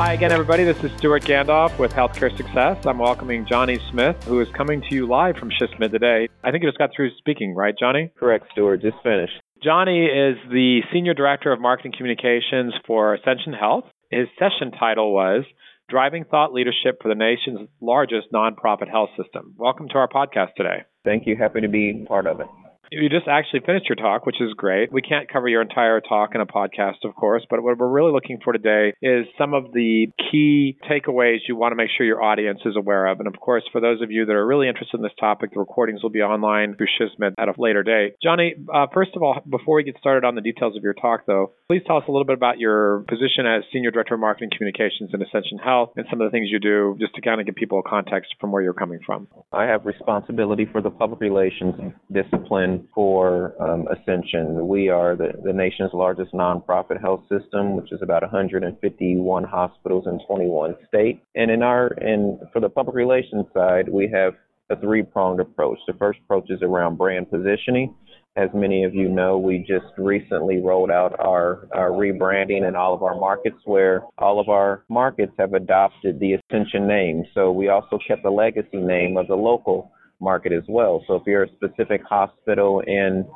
Hi again, everybody. This is Stewart Gandolf with Healthcare Success. I'm welcoming Johnny Smith, who is coming to you live from SHSMD today. I think you just got through speaking, right, Johnny? Correct, Stewart. Just finished. Johnny is the Senior Director of Marketing Communications for Ascension Health. His session title was Driving Thought Leadership for the Nation's Largest Nonprofit Health System. Welcome to our podcast today. Thank you. Happy to be part of it. You just actually finished your talk, which is great. We can't cover your entire talk in a podcast, of course, but what we're really looking for today is some of the key takeaways you want to make sure your audience is aware of. And of course, for those of you that are really interested in this topic, the recordings will be online through SHSMD at a later date. Johnny, uh, first of all, before we get started on the details of your talk, though, please tell us a little bit about your position as Senior Director of Marketing Communications in Ascension Health and some of the things you do, just to kind of give people a context from where you're coming from. I have responsibility for the public relations discipline for um, Ascension. We are the, the nation's largest nonprofit health system, which is about 151 hospitals in 21 states. And in our in for the public relations side, we have a three-pronged approach. The first approach is around brand positioning. As many of you know, we just recently rolled out our, our, rebranding in all of our markets where all of our markets have adopted the Ascension name. So we also kept the legacy name of the local market as well. So if you're a specific hospital in,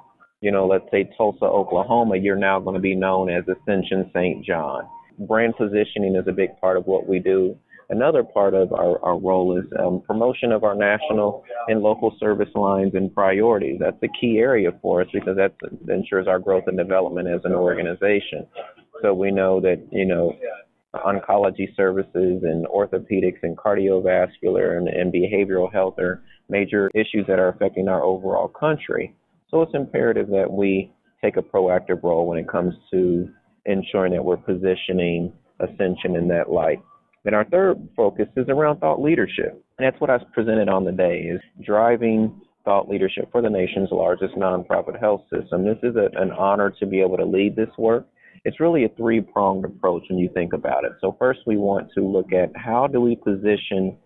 you know, let's say Tulsa, Oklahoma, you're now going to be known as Ascension St. John. Brand positioning is a big part of what we do. Another part of our, our role is um, promotion of our national and local service lines and priorities. That's a key area for us because that ensures our growth and development as an organization. So we know that, you know, oncology services and orthopedics and cardiovascular and, and behavioral health are major issues that are affecting our overall country. So it's imperative that we take a proactive role when it comes to ensuring that we're positioning Ascension in that light. And our third focus is around thought leadership. And that's what I presented on the day is driving thought leadership for the nation's largest nonprofit health system. This is a, an honor to be able to lead this work. It's really a three-pronged approach when you think about it. So first we want to look at how do we position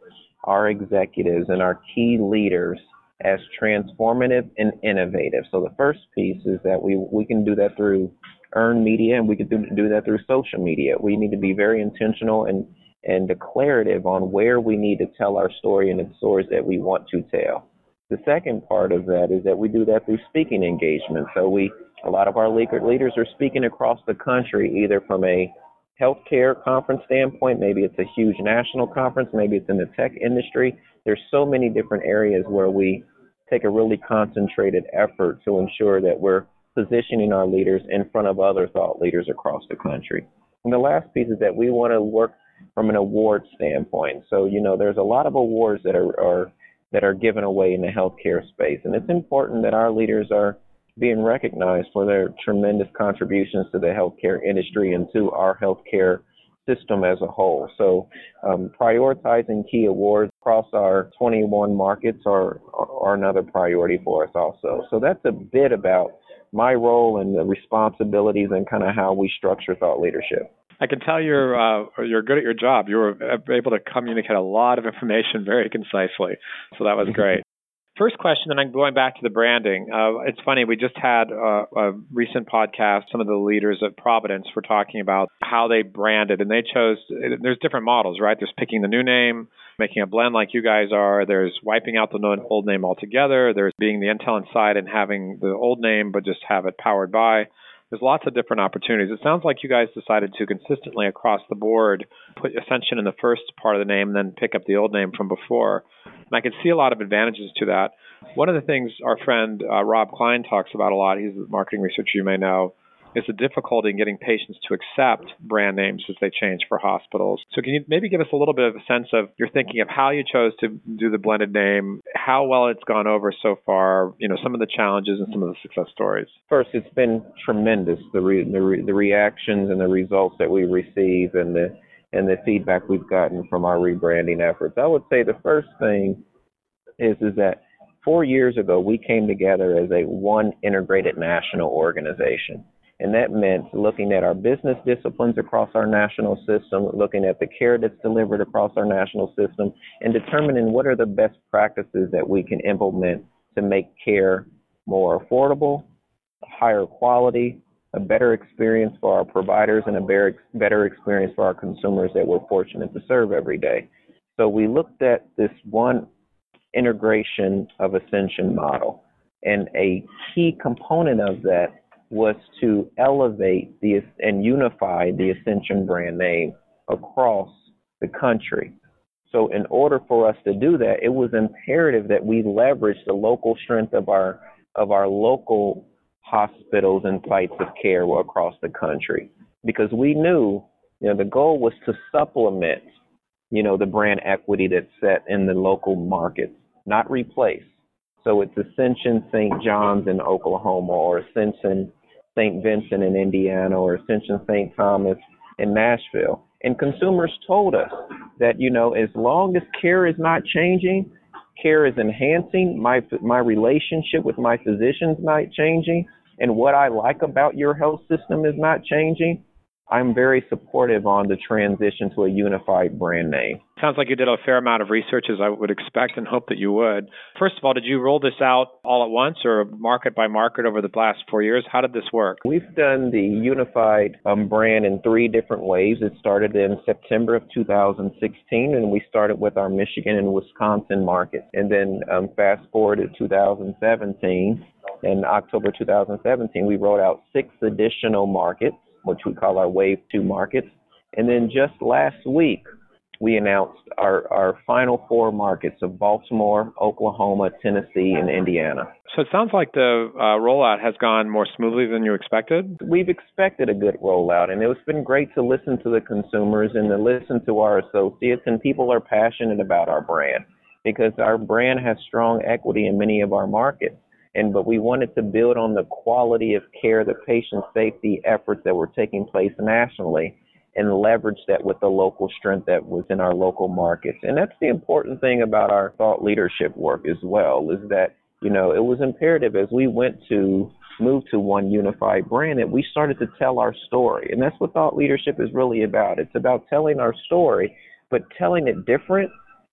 our executives and our key leaders as transformative and innovative. So the first piece is that we we can do that through earned media and we can do, do that through social media. We need to be very intentional and and declarative on where we need to tell our story and the stories that we want to tell. The second part of that is that we do that through speaking engagement. So we a lot of our leaders are speaking across the country either from a healthcare conference standpoint, maybe it's a huge national conference, maybe it's in the tech industry. There's so many different areas where we take a really concentrated effort to ensure that we're positioning our leaders in front of other thought leaders across the country. And the last piece is that we want to work from an award standpoint. So, you know, there's a lot of awards that are, are that are given away in the healthcare space, and it's important that our leaders are being recognized for their tremendous contributions to the healthcare industry and to our healthcare system as a whole. So, um, prioritizing key awards across our 21 markets are, are another priority for us also. So, that's a bit about my role and the responsibilities and kind of how we structure thought leadership. I can tell you're uh, you're good at your job. You were able to communicate a lot of information very concisely, so that was great. First question, and I'm going back to the branding. Uh, it's funny, we just had a, a, recent podcast. Some of the leaders at Providence were talking about how they branded, and they chose. There's different models, right? There's picking the new name, making a blend like you guys are. There's wiping out the old name altogether. There's being the Intel inside and having the old name, but just have it powered by there's lots of different opportunities. It sounds like you guys decided to consistently across the board put Ascension in the first part of the name and then pick up the old name from before. And I can see a lot of advantages to that. One of the things our friend uh, Rob Klein talks about a lot, he's a marketing researcher you may know, is the difficulty in getting patients to accept brand names as they change for hospitals. So, can you maybe give us a little bit of a sense of your thinking of how you chose to do the blended name, how well it's gone over so far, you know, some of the challenges and some of the success stories? First, it's been tremendous the re- the, re- the reactions and the results that we receive and the and the feedback we've gotten from our rebranding efforts. I would say the first thing is is that four years ago we came together as a one integrated national organization. And that meant looking at our business disciplines across our national system, looking at the care that's delivered across our national system, and determining what are the best practices that we can implement to make care more affordable, higher quality, a better experience for our providers and a better, experience for our consumers that we're fortunate to serve every day. So we looked at this one integration of Ascension model, and a key component of that was to elevate the and unify the Ascension brand name across the country. So in order for us to do that, it was imperative that we leverage the local strength of our of our local hospitals and sites of care across the country because we knew you know the goal was to supplement you know the brand equity that's set in the local markets not replace so it's ascension st john's in oklahoma or ascension st vincent in indiana or ascension st thomas in nashville. And consumers told us that you know as long as care is not changing care is enhancing my my relationship with my physicians not changing and what I like about your health system is not changing, I'm very supportive on the transition to a unified brand name. Sounds like you did a fair amount of research, as I would expect and hope that you would. First of all, did you roll this out all at once or market by market over the last four years? How did this work? We've done the unified um, brand in three different ways. It started in September of 2016, and we started with our Michigan and Wisconsin markets. And then um, fast forward to 2017, in October 2017, we rolled out six additional markets, which we call our Wave 2 markets. And then just last week, we announced our, our final four markets of Baltimore, Oklahoma, Tennessee, and Indiana. So it sounds like the uh, rollout has gone more smoothly than you expected. We've expected a good rollout, and it's been great to listen to the consumers and to listen to our associates, and people are passionate about our brand because our brand has strong equity in many of our markets and but we wanted to build on the quality of care, the patient safety efforts that were taking place nationally and leverage that with the local strength that was in our local markets. And that's the important thing about our thought leadership work as well, is that, you know, it was imperative as we went to move to one unified brand that we started to tell our story. And that's what thought leadership is really about. It's about telling our story, but telling it different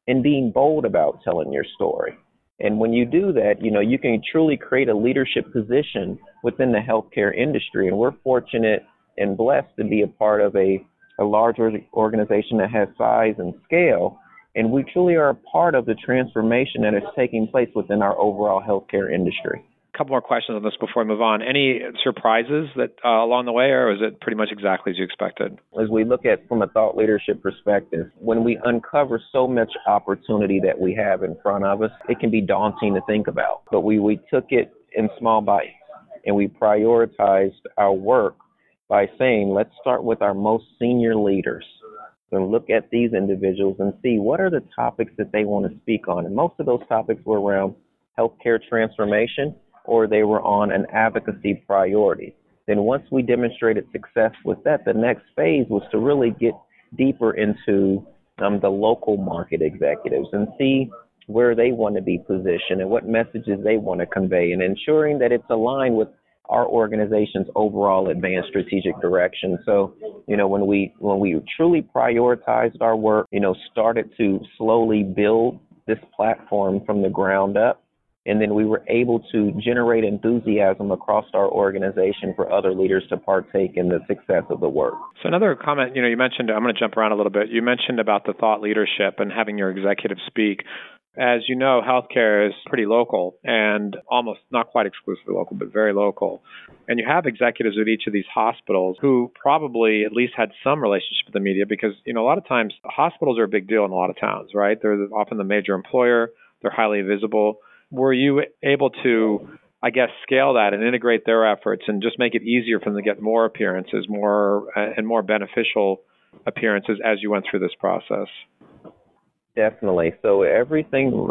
and being bold about telling your story. And when you do that, you know, you can truly create a leadership position within the healthcare industry. And we're fortunate and blessed to be a part of a, a large organization that has size and scale. And we truly are a part of the transformation that is taking place within our overall healthcare industry couple more questions on this before I move on. Any surprises that uh, along the way, or is it pretty much exactly as you expected? As we look at from a thought leadership perspective, when we uncover so much opportunity that we have in front of us, it can be daunting to think about. But we, we took it in small bites and we prioritized our work by saying, let's start with our most senior leaders and look at these individuals and see what are the topics that they want to speak on. And most of those topics were around healthcare transformation or they were on an advocacy priority. Then once we demonstrated success with that, the next phase was to really get deeper into um, the local market executives and see where they want to be positioned and what messages they want to convey and ensuring that it's aligned with our organization's overall advanced strategic direction. So, you know, when we when we truly prioritized our work, you know, started to slowly build this platform from the ground up, and then we were able to generate enthusiasm across our organization for other leaders to partake in the success of the work. So another comment, you know, you mentioned I'm going to jump around a little bit. You mentioned about the thought leadership and having your executive speak. As you know, healthcare is pretty local and almost not quite exclusively local, but very local. And you have executives at each of these hospitals who probably at least had some relationship with the media because, you know, a lot of times hospitals are a big deal in a lot of towns, right? They're often the major employer, they're highly visible were you able to, I guess, scale that and integrate their efforts and just make it easier for them to get more appearances, more uh, and more beneficial appearances as you went through this process? Definitely. So everything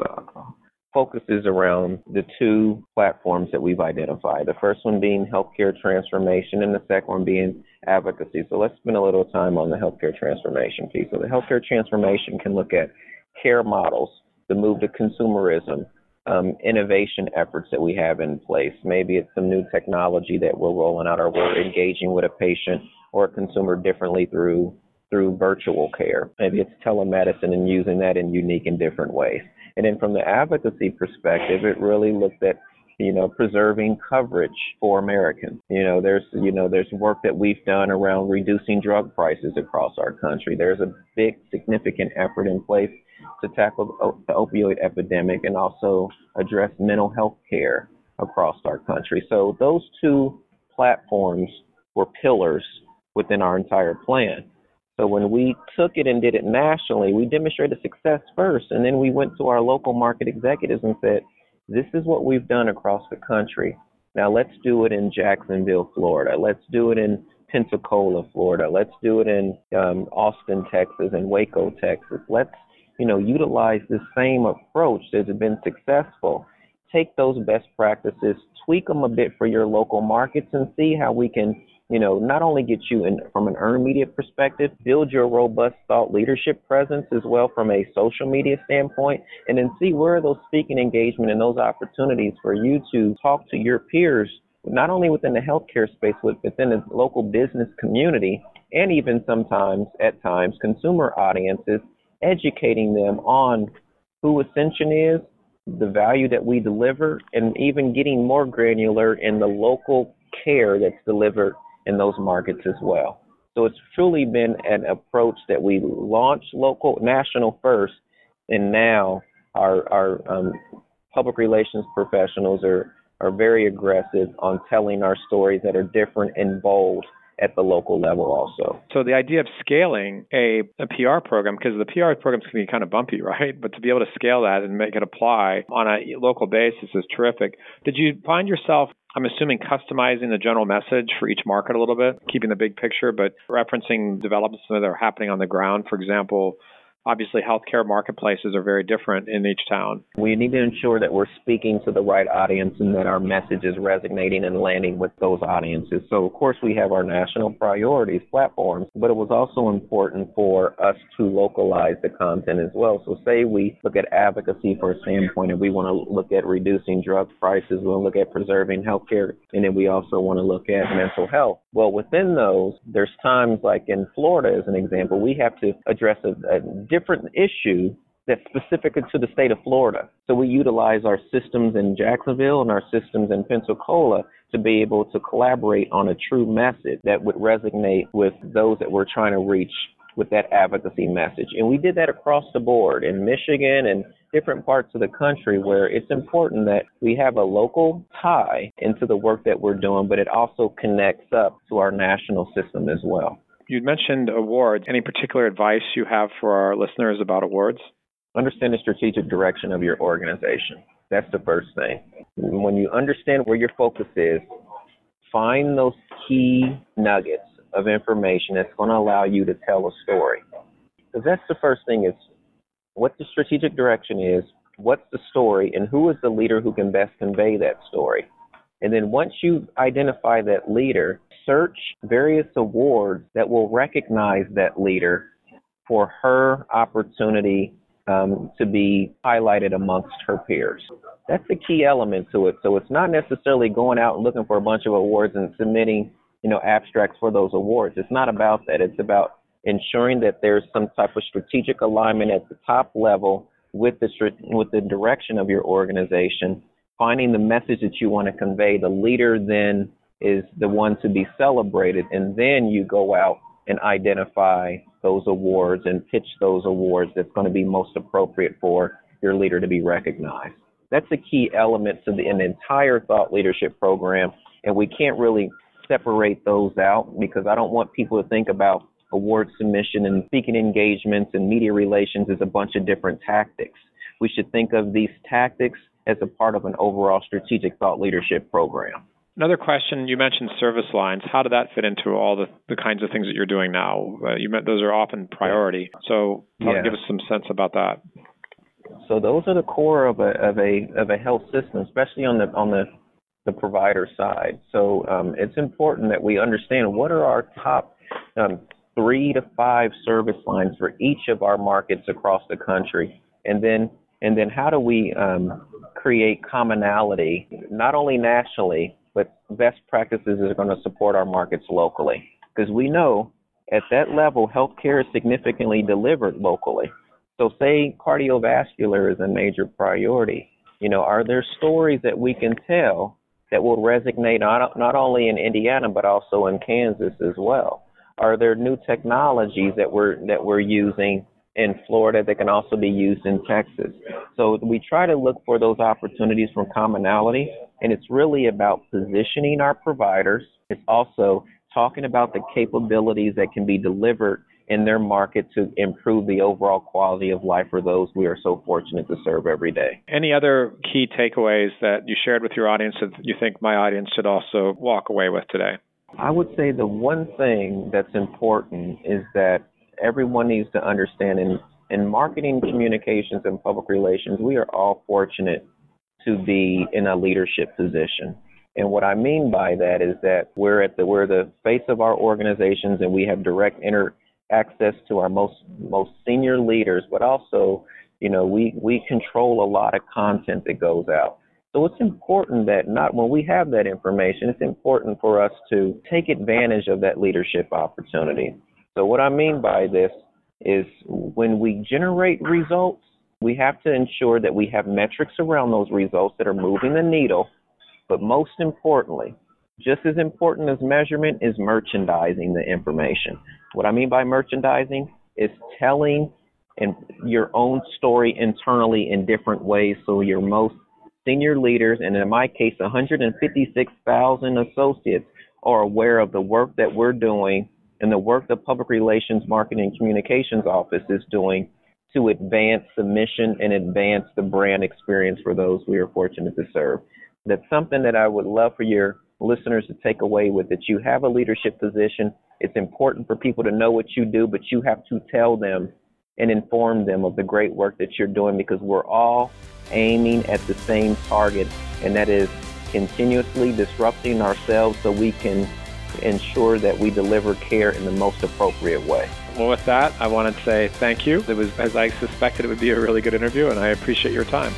focuses around the two platforms that we've identified. The first one being healthcare transformation, and the second one being advocacy. So let's spend a little time on the healthcare transformation piece. So the healthcare transformation can look at care models, the move to consumerism, um, innovation efforts that we have in place. Maybe it's some new technology that we're rolling out, or we're engaging with a patient or a consumer differently through through virtual care. Maybe it's telemedicine and using that in unique and different ways. And then from the advocacy perspective, it really looked at you know, preserving coverage for Americans. You know, there's, you know, there's work that we've done around reducing drug prices across our country. There's a big, significant effort in place to tackle the opioid epidemic and also address mental health care across our country. So those two platforms were pillars within our entire plan. So when we took it and did it nationally, we demonstrated success first, and then we went to our local market executives and said, "This is what we've done across the country. Now let's do it in Jacksonville, Florida. Let's do it in Pensacola, Florida. Let's do it in um, Austin, Texas, and Waco, Texas. Let's you know utilize the same approach that has been successful. Take those best practices, tweak them a bit for your local markets, and see how we can you know, not only get you in from an earned media perspective, build your robust thought leadership presence as well from a social media standpoint, and then see where those speaking engagement and those opportunities for you to talk to your peers, not only within the healthcare space, but within the local business community, and even sometimes at times consumer audiences, educating them on who Ascension is, the value that we deliver, and even getting more granular in the local care that's delivered in those markets as well. So it's truly been an approach that we launched local, national first, and now our, our um, public relations professionals are, are very aggressive on telling our stories that are different and bold at the local level also. So the idea of scaling a, a PR program, because the PR programs can be kind of bumpy, right? But to be able to scale that and make it apply on a local basis is terrific. Did you find yourself I'm assuming customizing the general message for each market a little bit, keeping the big picture, but referencing developments that are happening on the ground. For example, obviously healthcare marketplaces are very different in each town. We need to ensure that we're speaking to the right audience and that our message is resonating and landing with those audiences. So, of course, we have our national priorities platforms, but it was also important for us to localize the content as well. So, say we look at advocacy for a standpoint and we want to look at reducing drug prices, we want to look at preserving healthcare, and then we also want to look at mental health. Well, within those, there's times like in Florida, as an example, we have to address a, a different issue that's specific to the state of Florida. So we utilize our systems in Jacksonville and our systems in Pensacola to be able to collaborate on a true message that would resonate with those that we're trying to reach with that advocacy message. And we did that across the board in Michigan and different parts of the country where it's important that we have a local tie into the work that we're doing, but it also connects up to our national system as well. You mentioned awards. Any particular advice you have for our listeners about awards? Understand the strategic direction of your organization. That's the first thing. When you understand where your focus is, find those key nuggets of information that's going to allow you to tell a story. Because that's the first thing is what the strategic direction is, what's the story, and who is the leader who can best convey that story. And then once you identify that leader, search various awards that will recognize that leader for her opportunity um, to be highlighted amongst her peers. That's the key element to it. So it's not necessarily going out and looking for a bunch of awards and submitting, you know, abstracts for those awards. It's not about that. It's about ensuring that there's some type of strategic alignment at the top level with the with the direction of your organization, finding the message that you want to convey. The leader then is the one to be celebrated, and then you go out and identify those awards and pitch those awards that's going to be most appropriate for your leader to be recognized. That's a key element to the, an entire thought leadership program, and we can't really separate those out because I don't want people to think about award submission and speaking engagements and media relations as a bunch of different tactics. We should think of these tactics as a part of an overall strategic thought leadership program. Another question, you mentioned service lines. How did that fit into all the, the kinds of things that you're doing now? Uh, you meant those are often priority. So yeah. give us some sense about that. So those are the core of a of a of a health system, especially on the on the the provider side. So um, it's important that we understand what are our top um, three to five service lines for each of our markets across the country, and then and then how do we um, create commonality not only nationally but best practices are going to support our markets locally because we know at that level healthcare is significantly delivered locally. So say cardiovascular is a major priority. You know, are there stories that we can tell that will resonate not, not only in Indiana but also in Kansas as well? Are there new technologies that we're that we're using in Florida that can also be used in Texas? So we try to look for those opportunities for commonality, and it's really about positioning our providers. It's also talking about the capabilities that can be delivered in their market to improve the overall quality of life for those we are so fortunate to serve every day. Any other key takeaways that you shared with your audience that you think my audience should also walk away with today? I would say the one thing that's important is that everyone needs to understand in, in marketing, communications, and public relations, we are all fortunate to be in a leadership position. And what I mean by that is that we're at the we're the face of our organizations and we have direct inter access to our most most senior leaders, but also, you know, we we control a lot of content that goes out. So it's important that not when we have that information, it's important for us to take advantage of that leadership opportunity. So what I mean by this is when we generate results, we have to ensure that we have metrics around those results that are moving the needle. But most importantly, just as important as measurement is merchandising the information. What I mean by merchandising is telling and your own story internally in different ways so your most senior leaders, and in my case, 156,000 associates, are aware of the work that we're doing and the work the Public Relations Marketing and Communications Office is doing to advance the mission and advance the brand experience for those we are fortunate to serve. That's something that I would love for your listeners to take away with that you have a leadership position. It's important for people to know what you do, but you have to tell them and inform them of the great work that you're doing because we're all aiming at the same target, and that is continuously disrupting ourselves so we can ensure that we deliver care in the most appropriate way. Well, with that, I want to say thank you. It was, as I suspected, it would be a really good interview, and I appreciate your time.